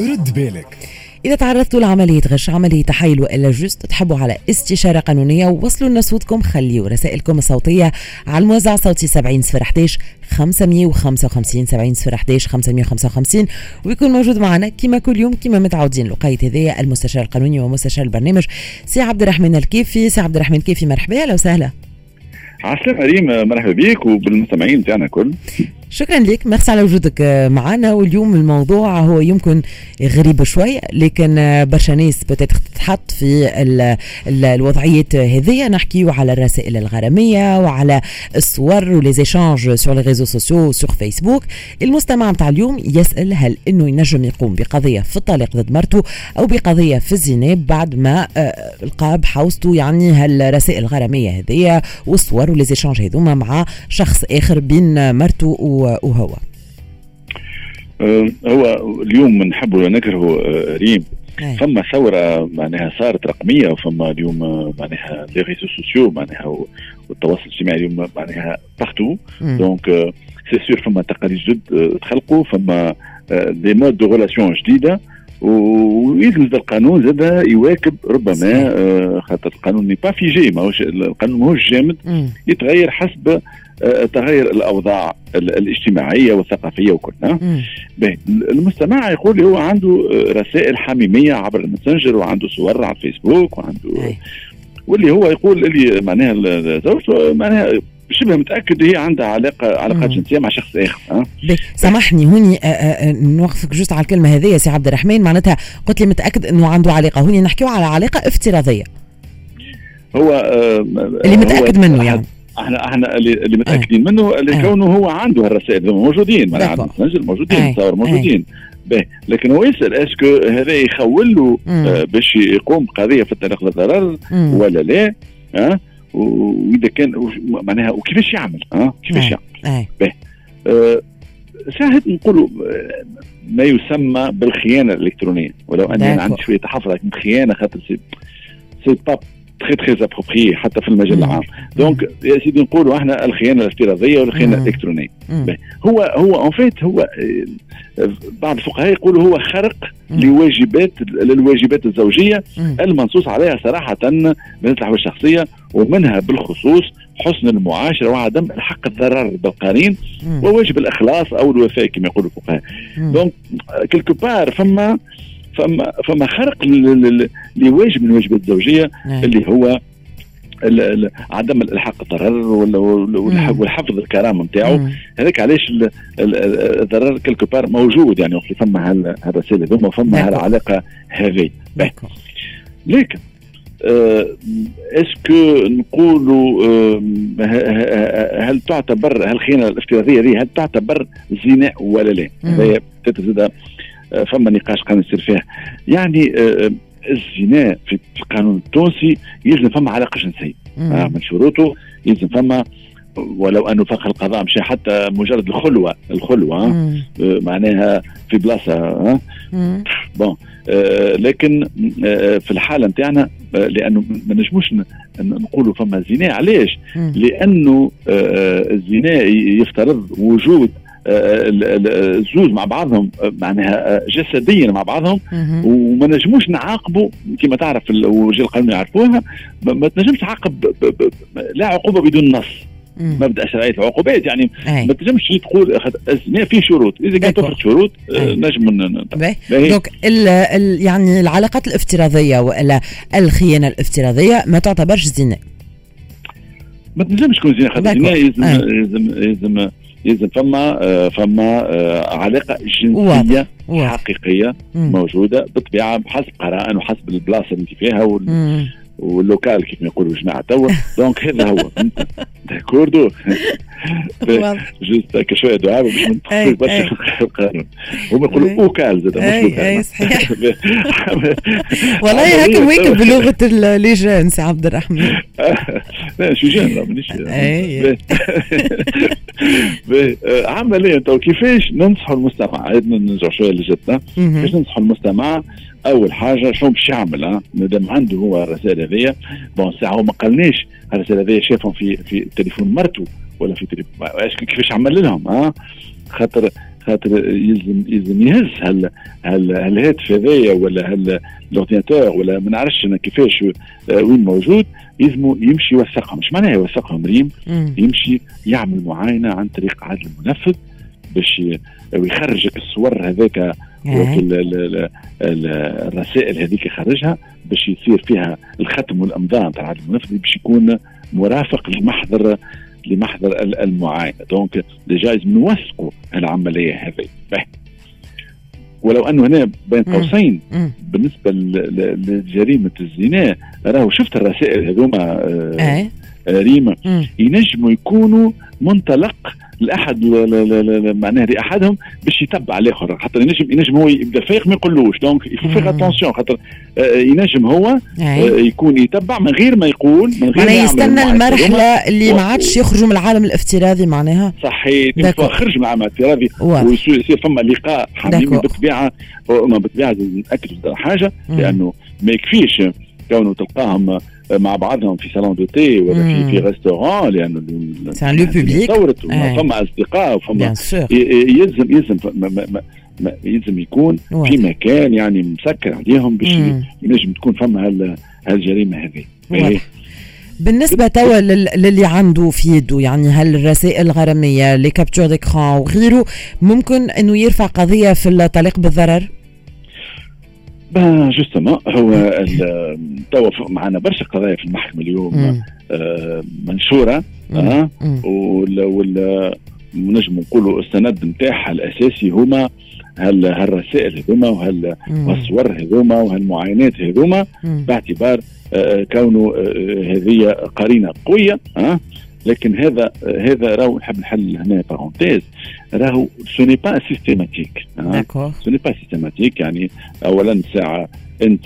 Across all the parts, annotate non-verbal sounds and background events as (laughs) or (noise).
رد بالك. إذا تعرضتوا لعملية غش عملية تحايل وإلا juste تحبوا على استشارة قانونية. ووصلوا لنا صوتكم خليوا رسائلكم الصوتية على الموزع الصوتي 70 صفر 11 555 70 صفر 11 555 ويكون موجود معنا كما كل يوم كما متعودين لغاية هذية المستشار القانوني ومستشار البرنامج. سي عبد الرحمن الكيفي. سي عبد الرحمن الكيفي مرحبا أهلا وسهلا. عسلامة ريم مرحبا بك وبالمستمعين تاعنا الكل. شكرا لك. ميرسي على وجودك معنا. واليوم الموضوع هو يمكن غريب شوي لكن برشا ناس تتحط في ال ال الوضعيات هذه. نحكيو على الرسائل الغرامية وعلى الصور و les échanges sur les réseaux sociaux sur Facebook المستمع نتاع اليوم يسأل هل إنه ينجم يقوم بقضية في الطلاق ضد مرته أو بقضية في الزنا بعد ما لقى بحوزته يعني هالرسائل الغرامية هذه والصور و les échanges هذوما مع شخص آخر بين مرته وهو. أه هو اليوم نحبوا نكرهوا ريم فما ثورة معناها صارت رقمية وفما اليوم معناها les réseaux sociaux معناها والتواصل الاجتماعي اليوم معناها partout donc c'est sûr فما تقاليد جدد تخلقوا فما des modes de relations جديدة. ويلزم القانون زادة يواكب ربما خاطر القانون n'est pas figé ماهوش القانون ماهوش جامد. يتغير حسب تغير الأوضاع الاجتماعية والثقافية وكلها المستمع يقول هو عنده رسائل حميمية عبر الماسنجر وعنده صور على الفيسبوك وعنده واللي هو يقول اللي معناها زوجته معناها شبه متأكد هي عندها علاقه علاقات جنسية مع شخص آخر أه؟ سامحني هوني نوقفك juste على الكلمة هذه يا سي عبد الرحمن. معناتها قلت لي متأكد إنه عنده علاقة. هوني نحكيو على علاقة افتراضية. هو آه اللي متأكد هو منه يعني. إحنا إحنا اللي, اللي متاكدين آه. منه اللي آه. كونه هو عنده هالرسائل. موجودين معناها موجودين آه. تصور موجودين. به لكن هو يسأل اسكو هذا يخول له آه باش يقوم بقضية في الطريق للضرر ولا لا ها وإذا كان معناها وكيفاش يعمل ها كيفاش يعمل. به آه ساعات نقولوا ما يسمى بالخيانة الإلكترونية. ولو أني أنا عندي شوية تحفظ لكن خيانة خاطر c'est pas très très approprié حتى في المجال العام. donc يا سيدي نقولوا إحنا الخيانة الافتراضية والخيانة الإلكترونية. هو هو en fait هو بعض الفقهاء يقولوا هو خرق لواجبات للواجبات الزوجية المنصوص عليها صراحة من الاحوال الشخصية ومنها بالخصوص حسن المعاشرة وعدم إلحاق الضرر بالقرين وواجب الإخلاص أو الوفاء كما يقولوا الفقهاء. donc quelque part فما فما فما خرق لواجب من الواجبات الزوجية اللي هو عدم الحاق الضرر والحفظ الكرامه نتاعو. هذاك علاش الضرر quelque part موجود يعني وقت فما هالرسائل هذوما فما هالعلاقة هذه. لكن est-ce que نقولوا هل تعتبر هالخيانه الافتراضية هذه هل تعتبر زنا ولا لا؟ هذا فما نقاش قانون يصير فيه. يعني الزنا في القانون التونسي يلزم فما علاقه جنسيه آه من شروطه يلزم فما ولو أنه فقه القضاء مشى حتى مجرد الخلوة الخلوة آه معناها في بلاصة آه. بون آه لكن آه في الحالة نتاعنا آه لأنه ما نجموش نقولوا فما زنا. علاش؟ لأنه آه الزنا يفترض وجود الزوج مع بعضهم معناها جسديا مع بعضهم وما نجموش نعاقبوا كما تعرف الوجه القانون يعرفوها ما تنجمش تعاقب لا عقوبة بدون نص. مبدأ شرعية العقوبات يعني. ما تنجمش تقول في شروط. إذا كانت تفرض شروط نجم دونك يعني العلاقات الافتراضية وإلا الخيانة الافتراضية ما تعتبرش زنا. ما تنجمش تكون زنا خاطر الزنا يلزم يلزم يلزم يلزم فما آه فما آه علاقة جنسية واضح. حقيقية مم. موجودة بالطبيعة بحسب قرائن وحسب البلاصة اللي انت فيها وال... واللوكال كيف ما يقولوا الجماعه توا. (laughs) دونك هذا هو. داكوردو. (laughs) جوست هكا شوية دعاء باش ما ندخلوش برشا القانون. هما يقولوا أوكال زاد مش أي أي صحيح. (laughs) والله هكا ويكب بلغة اللجان سي عبد الرحمن. (laughs) لا لا مانيش. باهي. آه، عمليا تو كيفاش ننصحوا المستمع عيدنا نرجع شوية لجدنا. كيفاش ننصحوا المستمع أول حاجة شنو باش يعمل مادام عنده هو الرسائل هذيا بون ساعة هو ما قالنيش الرسائل هذيا شافهم في في تليفون مرته ولا في تليفون كيفاش عمل لهم ها خاطر خاطر يلزم يلزم يهز هال هال هالهاتف هذايا ولا هال الأورديناتور ولا ما نعرفش أنا كيفاش آه، وين موجود يلزموا يمشي يوثقهم. مش معناها يوثقهم ريم يمشي يعمل معاينة عن طريق عدل المنفذ باش ويخرج الصور هذاك الرسائل هذيك يخرجها باش يصير فيها الختم والأمضاء نتاع عدل المنفذ باش يكون مرافق لمحضر لمحضر المعاينة. donc لجائز نوثقوا العملية هذه. ولو أنه هنا بين قوسين بالنسبة لجريمة الزنا راهو شفت الرسائل هذوما آه ريما. ينجموا يكونوا منطلق لاحد معناها لاحدهم باش يتبع الآخر. خاطر ينجم ينجم هو يبدأ فايق ما يقولوش. donc il faut faire attention خاطر آه، ينجم هو آه، يكون يتبع من غير ما يقول من غير ما يستنى المرحلة اللي ما عادش يخرجوا من العالم الافتراضي معناها. صحيح. خرج من العالم الافتراضي. ويصير فما لقاء حميم بالطبيعة. بالطبيعة ناكد حاجة لأنه ما يكفيش كونه تلقاهم مع بعضهم في salon de thé ولا في في restaurant لأنه c'est un lieu public فما اصدقاء وفما يلزم يلزم يلزم يكون في مكان يعني مسكر عليهم باش ينجم تكون فما هالجريمه هذه بالنسبة توا للي عنده في يده يعني هل الرسائل الغرامية les captures d'écran وغيره ممكن إنه يرفع قضية في الطلاق بالضرر؟ ben justement هو توا معنا برشا قضايا في المحكمة اليوم آه منشورة آه نجم نقولوا السند نتاعها الأساسي هما هال هالرسائل هذوما وهال والصور هذوما وهالمعاينات هذوما باعتبار آه كونه آه هذه قرينة قوية آه لكن هذا هذا راهو نحب نحل هنا parenthèse راهو ce n'est pas systématique ce n'est pas systématique يعني اولا ساعه أنت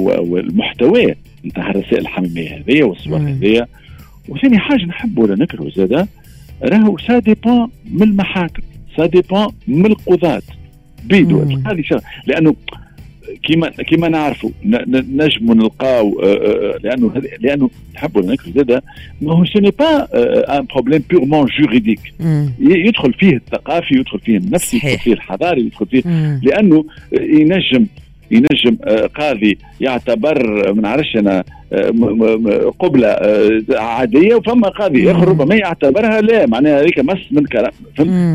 والمحتوى نتاع الرسائل الحميمية هذيا والصور هذيا وثاني حاجة نحب ولا نكره زادة راهو ça dépend من المحاكم ça dépend من القضاة. بيدو هذه لأنه كيما كيما نعرفوا نجموا نلقاو آه، آه، آه، لأنه لأنه نحبوا نذكر زاد ما هو ce n'est pas un problème purement juridique يدخل فيه الثقافي يدخل فيه النفسي يدخل فيه الحضاري يدخل فيه لأنه ينجم ينجم قاضي يعتبر ما نعرفش أنا قبلة آه، عادية وفما قاضي آخر ربما يعتبرها لا. معناها هذيك مس من كلام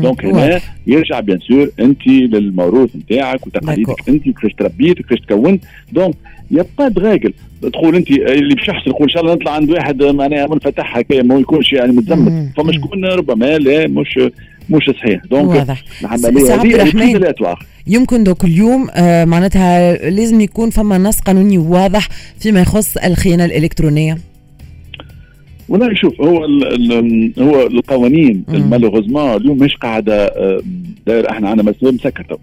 donc هنا يرجع bien sûr أنت للموروث نتاعك وتقاليدك أنت كيفاش تربيت وكيفاش تكونت. donc يبقى دغاغل تقول أنت اللي باش يحصل يقول إن شاء الله نطلع عند واحد معناها منفتح هكا ما يكونش يعني متزمت. فما شكون؟ ربما لا مش مش صحيح. donc العملية هذه يمكن donc اليوم آه معناتها لازم يكون فما نص قانوني واضح فيما يخص الخيانة الإلكترونية. والله شوف هو ال هو القوانين malheureusement اليوم مش قاعدة آه، d'ailleurs إحنا عندنا مسؤول مسكر (laughs)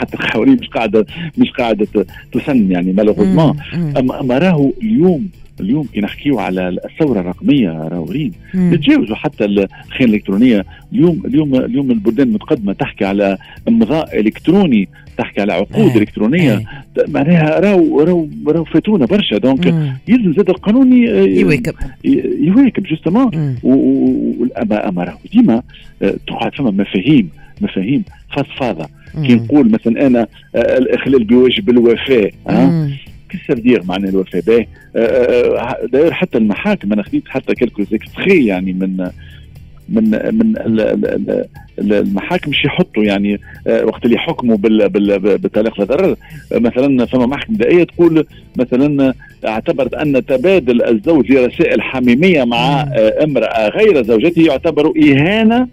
حتى القوانين مش قاعدة مش قاعدة تسن يعني malheureusement أما راهو اليوم اليوم كي نحكيو على الثورة الرقمية راورين نتجاوزوا حتى الخيانة الإلكترونية. اليوم اليوم اليوم البلدان المتقدمة تحكي على امضاء إلكتروني تحكي على عقود آه. إلكترونية. آه. معناها راهو راهو راهو فاتونا برشا. donc يلزم زاد القانون يواكب. يواكب justement. أما راهو ديما آه، تقعد فما مفاهيم مفاهيم فضفاضة. كي نقول مثلا أنا آه، الإخلال بواجب الوفاء كيف دير معناها الوفاء؟ ben d'ailleurs حتى المحاكم أنا خديت حتى quelques extraits يعني من من من المحاكم مش يحطوا يعني آه، وقت اللي يحكموا بالطلاق لا مثلا فما محكمة بدائيه تقول مثلا اعتبرت أن تبادل الزوج لرسائل حميمية مع آه، امرأة غير زوجته يعتبر إهانة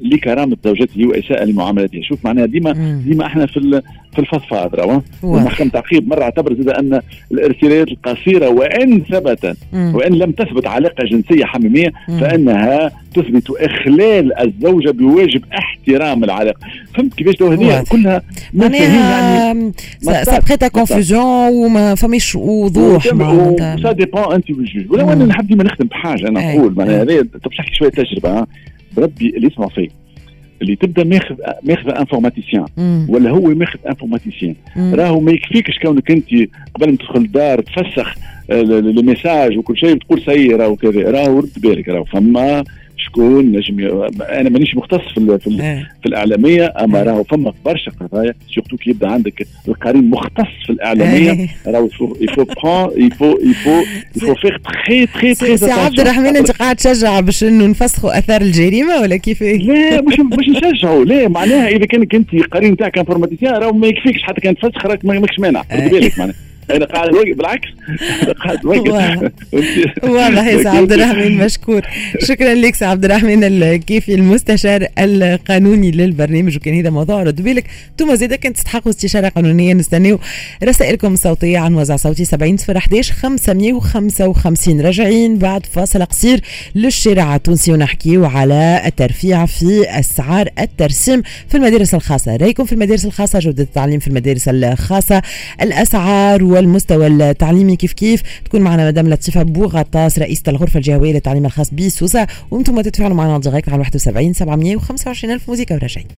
لكرامة زوجته واساءه لمعاملتها شوف معناها ديما ديما إحنا في في الفضفاض راه المحكمه تعقيب مرة اعتبر زاد أن الارسالات القصيره وإن ثبت وإن لم تثبت علاقة جنسية حميمية فإنها تثبت إخلال الزوجة بواجب احترام العلاقة. فهمت كيفاش؟ هذه كلها معناها ça prête à confusion وما فماش وضوح ça dépend أنت وال juge ولو أنا نحب ديما نخدم بحاجة أنا نقول معناها هذه باش نحكي شوية تجربة بربي اللي يسمع فيه. اللي تبدأ ماخذ ماخذ informaticien ولا هو ماخذ informaticien راهو ما يكفيكش كونك انت قبل ما تدخل الدار تفسخ ال message وكل شيء تقول سي راهو كذا. راهو رد بالك راهو. فما شكون نجم أنا مانيش مختص في في, إيه. في الإعلامية أما راهو فما برشا قضايا surtout كي يبدأ عندك القرين مختص في الإعلامية إيه. راهو يفو يفو برون يفو يفو يفو فيغ تخي تخي تخي سي عبد الرحمن أنت قاعد تشجع باش إنه نفسخوا آثار الجريمة ولا كيف؟ لا مش مش نشجعوا لا معناها إذا كانك انت قرين تاعك informaticien راهو ما يكفيكش حتى كان تفسخ راك ماكش مانع. خذ بالك معناها. أنا قاعد وقف بالعكس. قاعد (laughs) وقف (laughs) واضح. يا سي عبد الرحمن مشكور. شكرا لك سي عبد الرحمن الكيفي المستشار القانوني للبرنامج وكان هذا موضوع رد بالك أنتم زيدا كنت تستحقوا استشارة قانونية نستناو رسائلكم الصوتية عن وزع صوتي 70 صفر 11 555 راجعين بعد فاصل قصير للشارع التونسي ونحكيو على الترفيع في أسعار الترسيم في المدارس الخاصة. رأيكم في المدارس الخاصة جودة التعليم في المدارس الخاصة الأسعار و والمستوى التعليمي كيف كيف. تكون معنا مدام لطيفة بوغطاس رئيسة الغرفة الجهويه للتعليم الخاص بسوسة. وأنتم تتفاعلوا معنا direct على 71 725 ألف موزيكا وراجعين